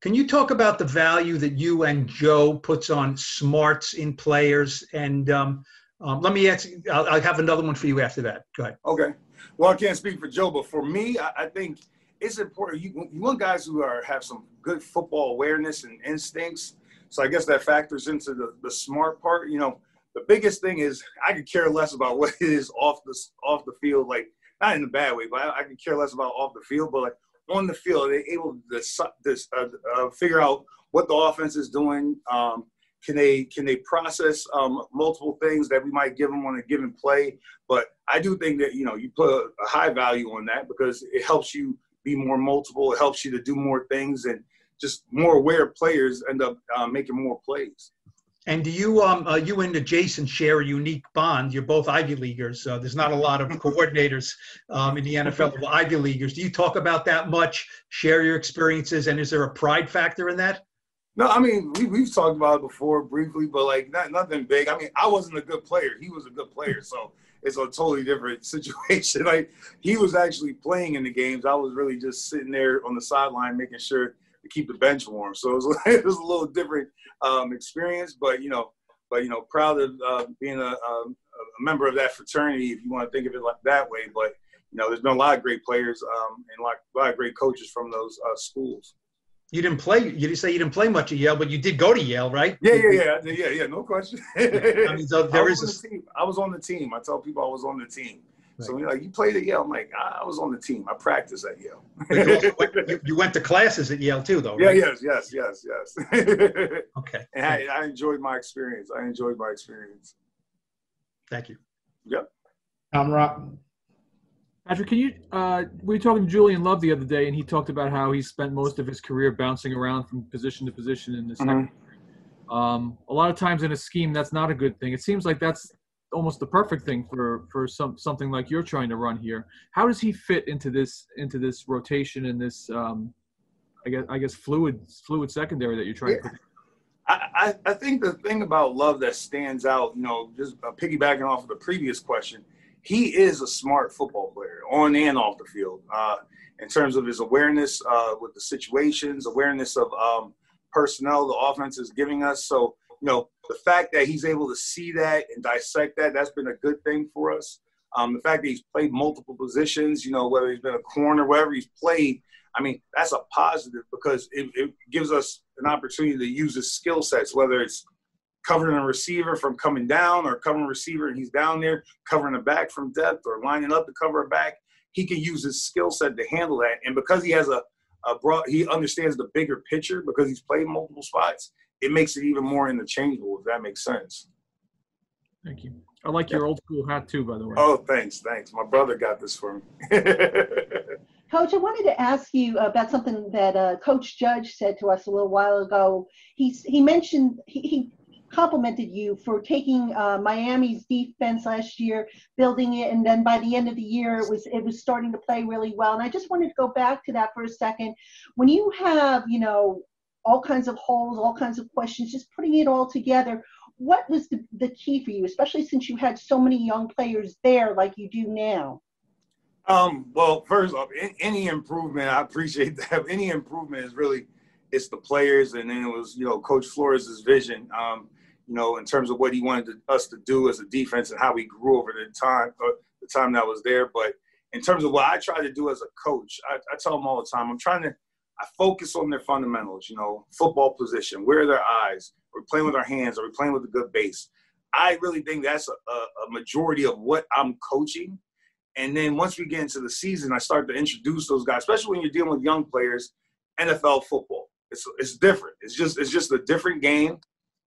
Can you talk about the value that you and Joe puts on smarts in players? And um, um, let me ask. I'll, I'll, have another one for you after that. Go ahead. Okay. Well, I can't speak for Joe, but for me, I, I think it's important. You, you want guys who are have some good football awareness and instincts. So I guess that factors into the, the smart part. You know, the biggest thing is I could care less about what it is off the off the field. Like not in a bad way, but I, I could care less about off the field. But like on the field, they're able to this, uh, uh, figure out what the offense is doing. Um, can they can they process um, multiple things that we might give them on a given play? But I do think that you know you put a, high value on that because it helps you be more multiple. It helps you to do more things, and just more aware players end up uh, making more plays. And do you, um, uh, you and Jason share a unique bond? You're both Ivy Leaguers. Uh, there's not a lot of coordinators um, in the NFL of Ivy Leaguers. Do you talk about that much? Share your experiences, and is there a pride factor in that? No, I mean we we've talked about it before briefly, but like not nothing big. I mean, I wasn't a good player. He was a good player, so it's a totally different situation. Like he was actually playing in the games. I was really just sitting there on the sideline making sure to keep the bench warm. So it was, it was a little different um, experience, but you know, but you know, proud of uh, being a, um, a, member of that fraternity, if you want to think of it like that way. But you know, there's been a lot of great players um, and like a lot of great coaches from those uh, schools. You didn't play. You didn't say you didn't play much at Yale, but you did go to Yale, right? Yeah, yeah, yeah, yeah, yeah. No question. I mean, so there is a team. I was on the team. I tell people I was on the team. Right. So you're like, you played at Yale. I'm like, I was on the team. I practiced at Yale. you, you, went to classes at Yale too, though. Right? Yeah. Yes. Yes. Yes. Yes. okay. And I, I, enjoyed my experience. I enjoyed my experience. Thank you. Yep. Tom Rock. Patrick, can you? Uh, we were talking to Julian Love the other day, and he talked about how he spent most of his career bouncing around from position to position in the mm-hmm. Um, a lot of times in a scheme, that's not a good thing. It seems like that's almost the perfect thing for for some something like you're trying to run here. How does he fit into this into this rotation and this um, I guess I guess fluid fluid secondary that you're trying yeah. to put? I, I think the thing about Love that stands out, you know, just uh, piggybacking off of the previous question, he is a smart football player on and off the field. Uh, in terms of his awareness uh, with the situations, awareness of um, personnel the offense is giving us. So you know, the fact that he's able to see that and dissect that, that's been a good thing for us. Um, the fact that he's played multiple positions, you know, whether he's been a corner, wherever he's played, I mean, that's a positive because it, it gives us an opportunity to use his skill sets, whether it's covering a receiver from coming down or covering a receiver and he's down there, covering a back from depth or lining up to cover a back. He can use his skill set to handle that. And because he has a, a broad, he understands the bigger picture because he's played multiple spots it makes it even more interchangeable, if that makes sense. Thank you. I like your old school hat too, by the way. Oh, thanks, thanks. My brother got this for me. Coach, I wanted to ask you about something that uh, Coach Judge said to us a little while ago. He he mentioned he, he complimented you for taking uh, Miami's defense last year, building it, and then by the end of the year, it was it was starting to play really well. And I just wanted to go back to that for a second. When you have you know all kinds of holes, all kinds of questions, just putting it all together. What was the, the key for you, especially since you had so many young players there like you do now? Um, well, first off, any improvement, I appreciate that. Any improvement is really, it's the players, and then it was, you know, Coach Flores' vision, um, you know, in terms of what he wanted to, us to do as a defense and how we grew over the time, uh, the time that was there. But in terms of what I try to do as a coach, I, I tell them all the time, I'm trying to I focus on their fundamentals, you know, football position, where are their eyes? Are we playing with our hands? Are we playing with a good base? I really think that's a, a, majority of what I'm coaching. And then once we get into the season, I start to introduce those guys, especially when you're dealing with young players, NFL football. It's, it's different. It's just it's just a different game.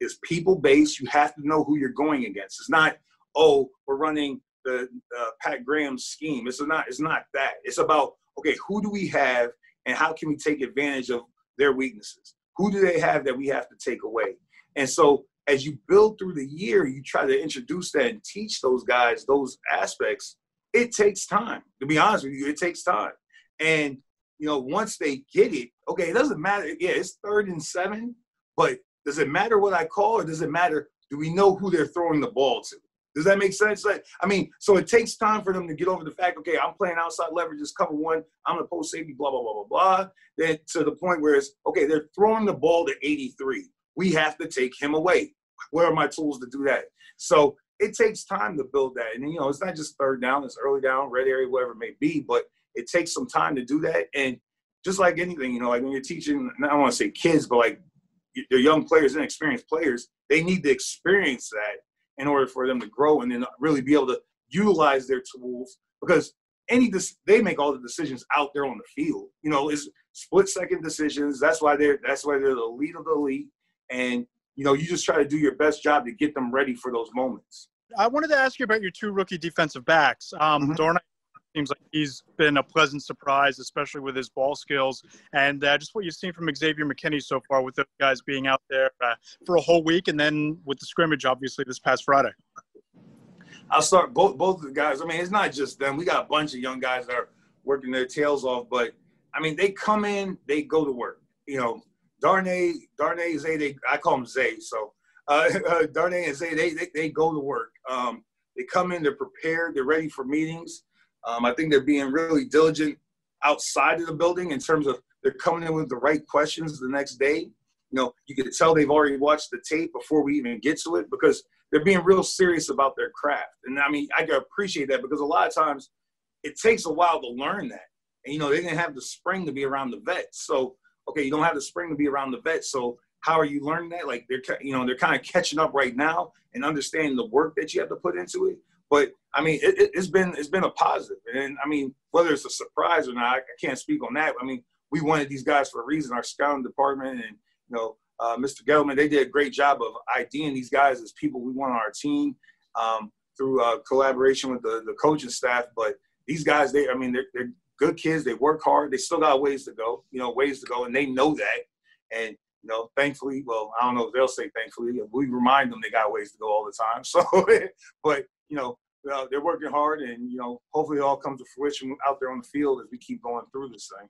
It's people based. You have to know who you're going against. It's not, oh, we're running the uh, Pat Graham scheme. It's not. It's not that. It's about okay, who do we have and how can we take advantage of their weaknesses? Who do they have that we have to take away? And so as you build through the year, you try to introduce that and teach those guys those aspects. It takes time. To be honest with you, it takes time. And you know, once they get it, okay, it doesn't matter. Yeah, it's third and seven, but does it matter what I call or does it matter? Do we know who they're throwing the ball to? Does that make sense? Like, I mean, so it takes time for them to get over the fact, okay, I'm playing outside leverage, just cover one, I'm gonna post safety, blah, blah, blah, blah, blah. Then to the point where it's okay, they're throwing the ball to 83. We have to take him away. Where are my tools to do that? So it takes time to build that. And you know, it's not just third down, it's early down, red area, whatever it may be, but it takes some time to do that. And just like anything, you know, like when you're teaching, I don't want to say kids, but like the young players, inexperienced players, they need to experience that in order for them to grow and then really be able to utilize their tools because any they make all the decisions out there on the field. You know, it's split second decisions. That's why they're that's why they're the elite of the elite. And you know, you just try to do your best job to get them ready for those moments. I wanted to ask you about your two rookie defensive backs. Um, mm-hmm. Seems like he's been a pleasant surprise, especially with his ball skills. And uh, just what you've seen from Xavier McKinney so far with those guys being out there uh, for a whole week and then with the scrimmage, obviously, this past Friday. I'll start both both of the guys. I mean, it's not just them. We got a bunch of young guys that are working their tails off, but I mean, they come in, they go to work. You know, Darnay, Darnay, Zay, they, I call them Zay. So uh, uh, Darnay and Zay, they, they, they go to work. Um, they come in, they're prepared, they're ready for meetings. Um, I think they're being really diligent outside of the building in terms of they're coming in with the right questions the next day. You know, you can tell they've already watched the tape before we even get to it because they're being real serious about their craft. And I mean, I can appreciate that because a lot of times it takes a while to learn that. And, you know, they didn't have the spring to be around the vets. So, okay, you don't have the spring to be around the vets. So how are you learning that? Like they're, you know, they're kind of catching up right now and understanding the work that you have to put into it. But I mean, it, has been it's been a positive, and I mean, whether it's a surprise or not, I, can't speak on that. I mean, we wanted these guys for a reason. Our scouting department and you know, uh, Mr. Gettleman, they did a great job of IDing these guys as people we want on our team um, through uh, collaboration with the, the coaching staff. But these guys, they, I mean, they're, they're good kids. They work hard. They still got ways to go, you know, ways to go, and they know that. And you know, thankfully, well, I don't know if they'll say thankfully. We remind them they got ways to go all the time. So, but you know, uh, they're working hard, and you know, hopefully, it all comes to fruition out there on the field as we keep going through this thing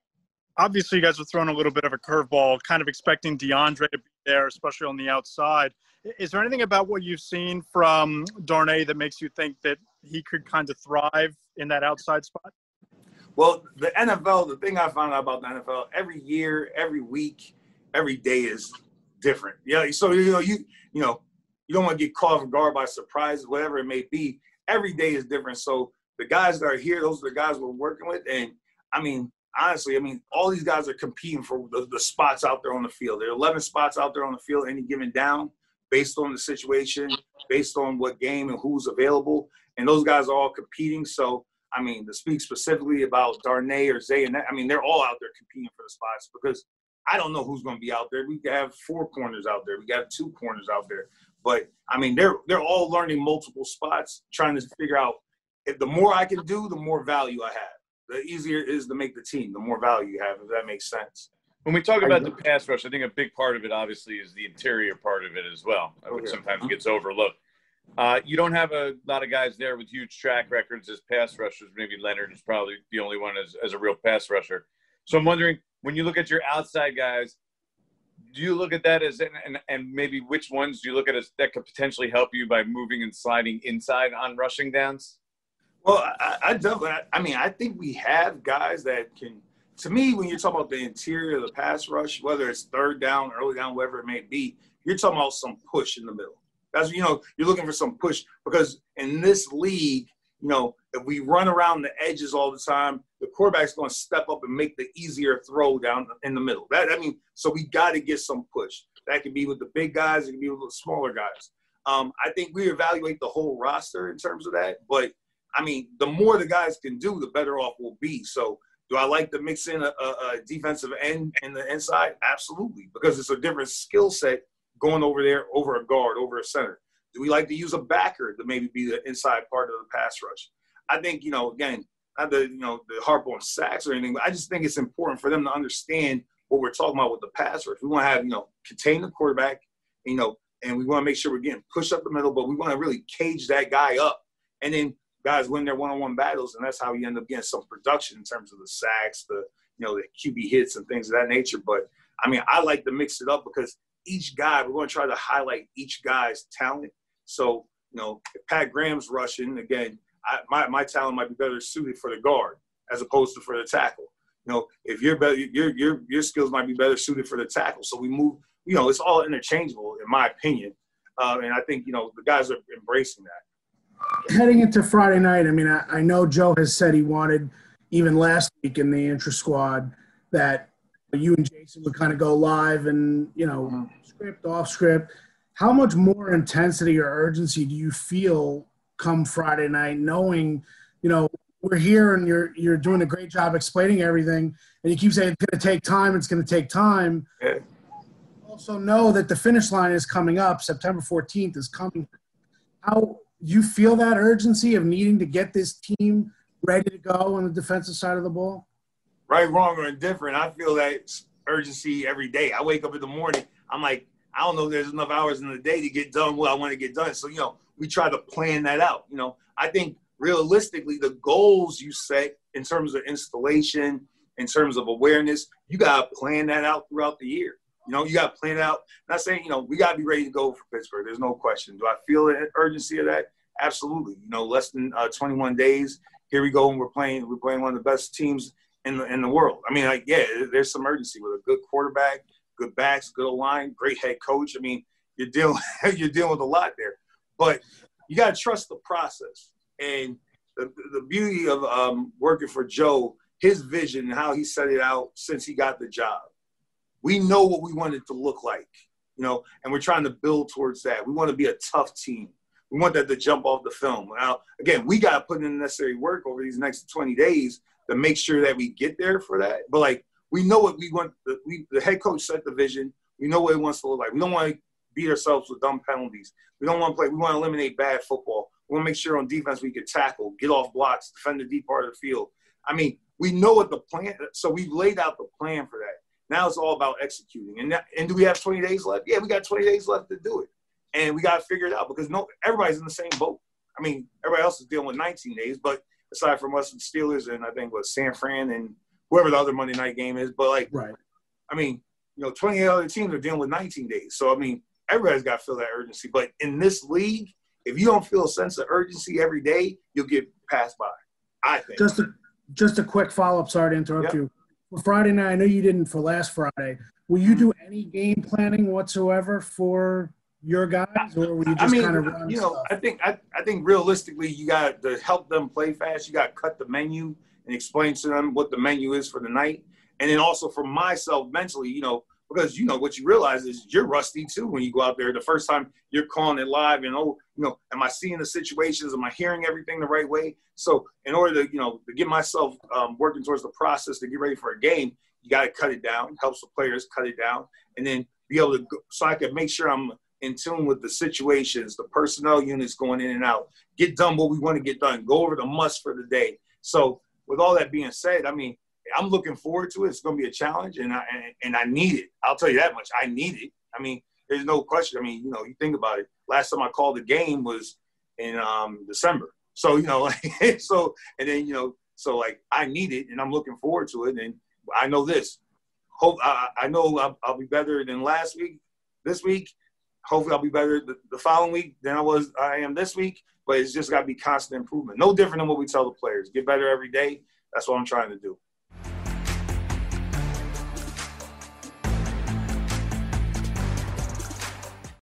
obviously you guys were throwing a little bit of a curveball, kind of expecting DeAndre to be there, especially on the outside. Is there anything about what you've seen from Darnay that makes you think that he could kind of thrive in that outside spot? Well, the NFL, the thing I found out about the NFL, every year, every week, every day is different. Yeah, so you know, you you know, you don't want to get caught off guard by surprise, whatever it may be. Every day is different. So the guys that are here, those are the guys we're working with, and I mean, honestly, I mean, all these guys are competing for the, the, spots out there on the field. There are 11 spots out there on the field any given down based on the situation, based on what game and who's available. And those guys are all competing. So, I mean, to speak specifically about Darnay or Zay, and that, I mean, they're all out there competing for the spots because I don't know who's going to be out there. We have four corners out there. We got two corners out there. But I mean, they're they're all learning multiple spots, trying to figure out if the more I can do, the more value I have the easier it is to make the team, the more value you have, if that makes sense. When we talk about the pass rush, I think a big part of it obviously is the interior part of it as well, uh, which sometimes mm-hmm. gets overlooked. Uh, you don't have a lot of guys there with huge track records as pass rushers. Maybe Leonard is probably the only one as, as a real pass rusher. So I'm wondering, when you look at your outside guys, do you look at that as and, and maybe which ones do you look at as that could potentially help you by moving and sliding inside on rushing downs? Well, I, I definitely. I mean, I think we have guys that can. To me, when you're talking about the interior of the pass rush, whether it's third down, early down, whatever it may be, you're talking about some push in the middle. That's you know, you're looking for some push because in this league, you know, if we run around the edges all the time, the quarterback's going to step up and make the easier throw down in the middle. That I mean, so we got to get some push. That could be with the big guys, it could be with the smaller guys. Um, I think we evaluate the whole roster in terms of that, but I mean, the more the guys can do, the better off we'll be. So, do I like to mix in a, a, a defensive end in the inside? Absolutely, because it's a different skill set going over there, over a guard, over a center. Do we like to use a backer to maybe be the inside part of the pass rush? I think you know, again, not the you know the harp on sacks or anything, but I just think it's important for them to understand what we're talking about with the pass rush. We want to have you know contain the quarterback, you know, and we want to make sure we're getting pushed up the middle, but we want to really cage that guy up, and then guys win their one-on-one battles, and that's how you end up getting some production in terms of the sacks, the you know the QB hits and things of that nature. But I mean, I like to mix it up because each guy we're going to try to highlight each guy's talent. So You know, if Pat Graham's rushing again, I, my my talent might be better suited for the guard as opposed to for the tackle. You know, if you're better, your your your skills might be better suited for the tackle. So we move. You know, it's all interchangeable in my opinion, uh, and I think you know the guys are embracing that. Heading into Friday night, I mean, I, I know Joe has said he wanted even last week in the intra squad that you and Jason would kind of go live and you know mm-hmm. script off script. How much more intensity or urgency do you feel come Friday night, knowing you know we're here and you're you're doing a great job explaining everything, and you keep saying it's going to take time. It's going to take time. Yeah. Also know that the finish line is coming up. September 14th is coming. How you feel that urgency of needing to get this team ready to go on the defensive side of the ball? Right, wrong, or indifferent. I feel that urgency every day. I wake up in the morning. I'm like, I don't know if there's enough hours in the day to get done what I want to get done. So, you know, we try to plan that out. You know, I think realistically, the goals you set in terms of installation, in terms of awareness, you got to plan that out throughout the year. You know, you got to plan out. Not saying, you know, we got to be ready to go for Pittsburgh. There's no question. Do I feel the urgency of that? Absolutely. You know, less than uh, 21 days. Here we go, and we're playing. We're playing one of the best teams in the in the world. I mean, like, yeah, there's some urgency with a good quarterback, good backs, good line, great head coach. I mean, you're dealing you're dealing with a lot there, but you got to trust the process. And the, the beauty of um, working for Joe, his vision and how he set it out since he got the job. We know what we want it to look like, you know, and we're trying to build towards that. We want to be a tough team. We want that to jump off the film. Now, again, we got to put in the necessary work over these next 20 days to make sure that we get there for that. But like, we know what we want. The, we, the head coach set the vision. We know what it wants to look like. We don't want to beat ourselves with dumb penalties. We don't want to play. We want to eliminate bad football. We want to make sure on defense we can tackle, get off blocks, defend the deep part of the field. I mean, we know what the plan. So we've laid out the plan for that. Now it's all about executing. And that, and do we have 20 days left? Yeah, we got 20 days left to do it, and we got to figure it out because no, everybody's in the same boat. I mean, everybody else is dealing with 19 days, but aside from us and Steelers and I think what San Fran and whoever the other Monday night game is, but like, right. I mean, you know, 28 other teams are dealing with 19 days. So I mean, everybody's got to feel that urgency. But in this league, if you don't feel a sense of urgency every day, you'll get passed by. I think. Just a just a quick follow up. Sorry to interrupt yep. you. For Friday night, I know you didn't for last Friday. Will you mm-hmm. do any game planning whatsoever for your guys, or will you just I mean, kind of run? You know, stuff? I think I, I think realistically, you got to help them play fast. You got to cut the menu and explain to them what the menu is for the night, and then also for myself mentally, you know, because you know what you realize is you're rusty too when you go out there. The first time you're calling it live, and oh, you know, am I seeing the situations? Am I hearing everything the right way? So in order to you know to get myself um, working towards the process to get ready for a game, you got to cut it down. Helps the players cut it down, and then be able to go, so I can make sure I'm in tune with the situations, the personnel units going in and out, get done what we want to get done, go over the must for the day. So with all that being said, I mean, I'm looking forward to it. It's going to be a challenge, and I and, and I need it. I'll tell you that much. I need it. I mean, there's no question. I mean, you know, you think about it. Last time I called the game was in um, December. So you know, like, so and then you know, so like I need it, and I'm looking forward to it. And I know this. Hope I, I know I'll, I'll, be better than last week. This week, hopefully, I'll be better the, the following week than I was. I am this week. But it's just got to be constant improvement. No different than what we tell the players. Get better every day. That's what I'm trying to do.